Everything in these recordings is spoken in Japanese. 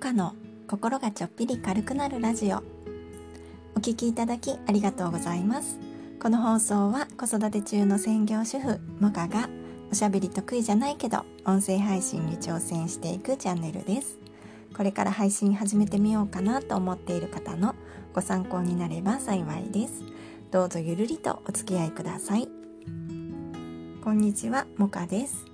カの心がちょっぴり軽くなるラジオ。お聞きいただきありがとうございます。この放送は子育て中の専業主婦モカがおしゃべり得意じゃないけど音声配信に挑戦していくチャンネルです。これから配信始めてみようかなと思っている方のご参考になれば幸いです。どうぞゆるりとお付き合いください。こんにちはモカです。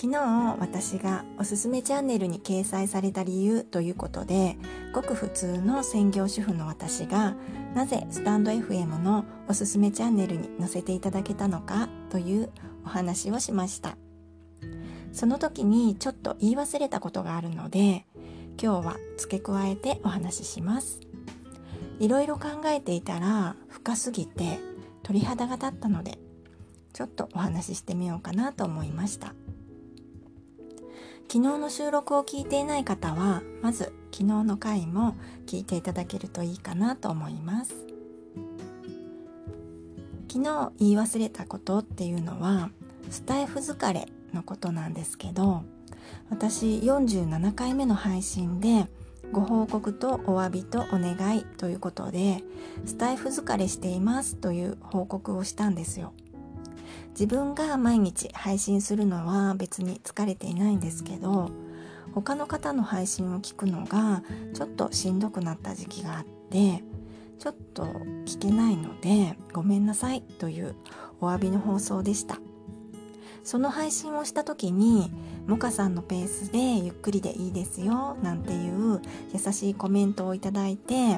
昨日私がおすすめチャンネルに掲載された理由ということでごく普通の専業主婦の私がなぜスタンド FM のおすすめチャンネルに載せていただけたのかというお話をしました。その時にちょっと言い忘れたことがあるので今日は付け加えてお話しします。いろいろ考えていたら深すぎて鳥肌が立ったのでちょっとお話ししてみようかなと思いました。昨日の収録を聞いていない方はまず昨日の回も聞いていただけるといいかなと思います。昨日言い忘れたことっていうのはスタイフ疲れのことなんですけど私47回目の配信でご報告とお詫びとお願いということでスタイフ疲れしていますという報告をしたんですよ。自分が毎日配信するのは別に疲れていないんですけど他の方の配信を聞くのがちょっとしんどくなった時期があってちょっと聞けないのでごめんなさいというお詫びの放送でした。その配信をした時にモカさんのペースでゆっくりでいいですよなんていう優しいコメントをいただいて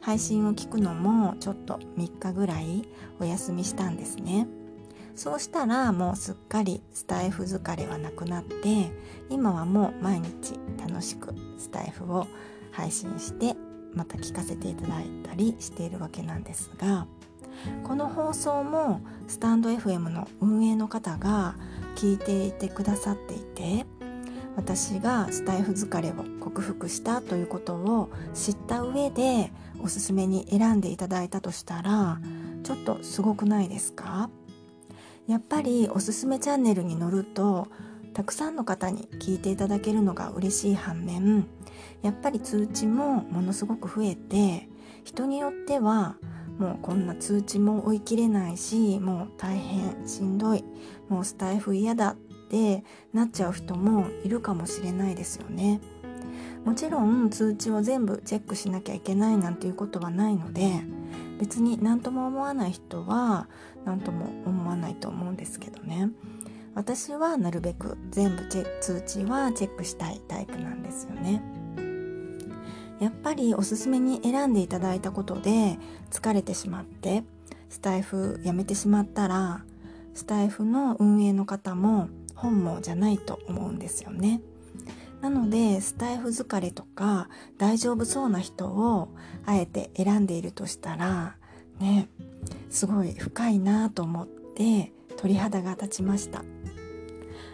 配信を聞くのもちょっと3日ぐらいお休みしたんですね。そうしたらもうすっかりスタイフ疲れはなくなって今はもう毎日楽しくスタイフを配信してまた聞かせていただいたりしているわけなんですがこの放送もスタンド FM の運営の方が聞いていてくださっていて私がスタイフ疲れを克服したということを知った上でおすすめに選んでいただいたとしたらちょっとすごくないですか？やっぱりおすすめチャンネルに乗るとたくさんの方に聞いていただけるのが嬉しい反面やっぱり通知もものすごく増えて人によってはもうこんな通知も追い切れないしもう大変しんどいもうスタイフ嫌だってなっちゃう人もいるかもしれないですよね。もちろん通知を全部チェックしなきゃいけないなんていうことはないので別に何とも思わない人は何とも思わないと思うんですけどね。私はなるべく全部チェ通知はチェックしたいタイプなんですよね。やっぱりおすすめに選んでいただいたことで疲れてしまってスタイフやめてしまったらスタイフの運営の方も本望じゃないと思うんですよね。なのでスタイフ疲れとか大丈夫そうな人をあえて選んでいるとしたらねすごい深いなと思って鳥肌が立ちました。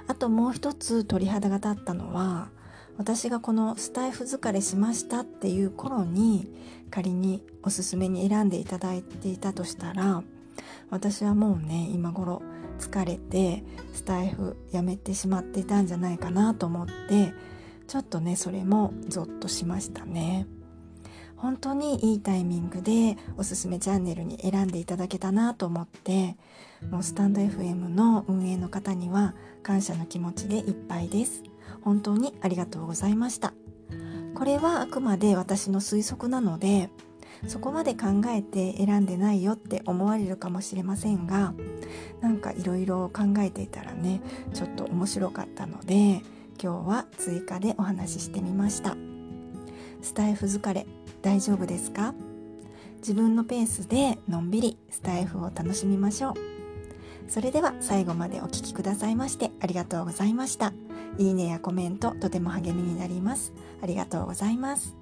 あともう一つ鳥肌が立ったのは私がこのスタイフ疲れしましたっていう頃に仮におすすめに選んでいただいていたとしたら私はもうね今頃疲れてスタイフやめてしまっていたんじゃないかなと思ってちょっとねそれもゾッとしましたね。本当にいいタイミングでおすすめチャンネルに選んでいただけたなと思ってもうスタンド FM の運営の方には感謝の気持ちでいっぱいです。本当にありがとうございました。これはあくまで私の推測なのでそこまで考えて選んでないよって思われるかもしれませんがなんかいろいろ考えていたらねちょっと面白かったので今日は追加でお話ししてみました。スタイフ疲れ大丈夫ですか？自分のペースでのんびりスタイフを楽しみましょう。それでは最後までお聴きくださいましてありがとうございました。いいねやコメントとても励みになります。ありがとうございます。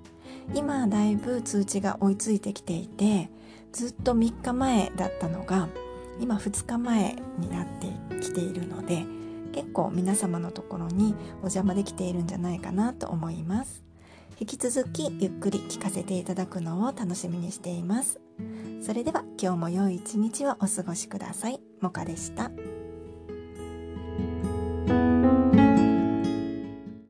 今だいぶ通知が追いついてきていてずっと3日前だったのが今2日前になってきているので結構皆様のところにお邪魔できているんじゃないかなと思います。引き続きゆっくり聞かせていただくのを楽しみにしています。それでは今日も良い一日をお過ごしください。もかでした。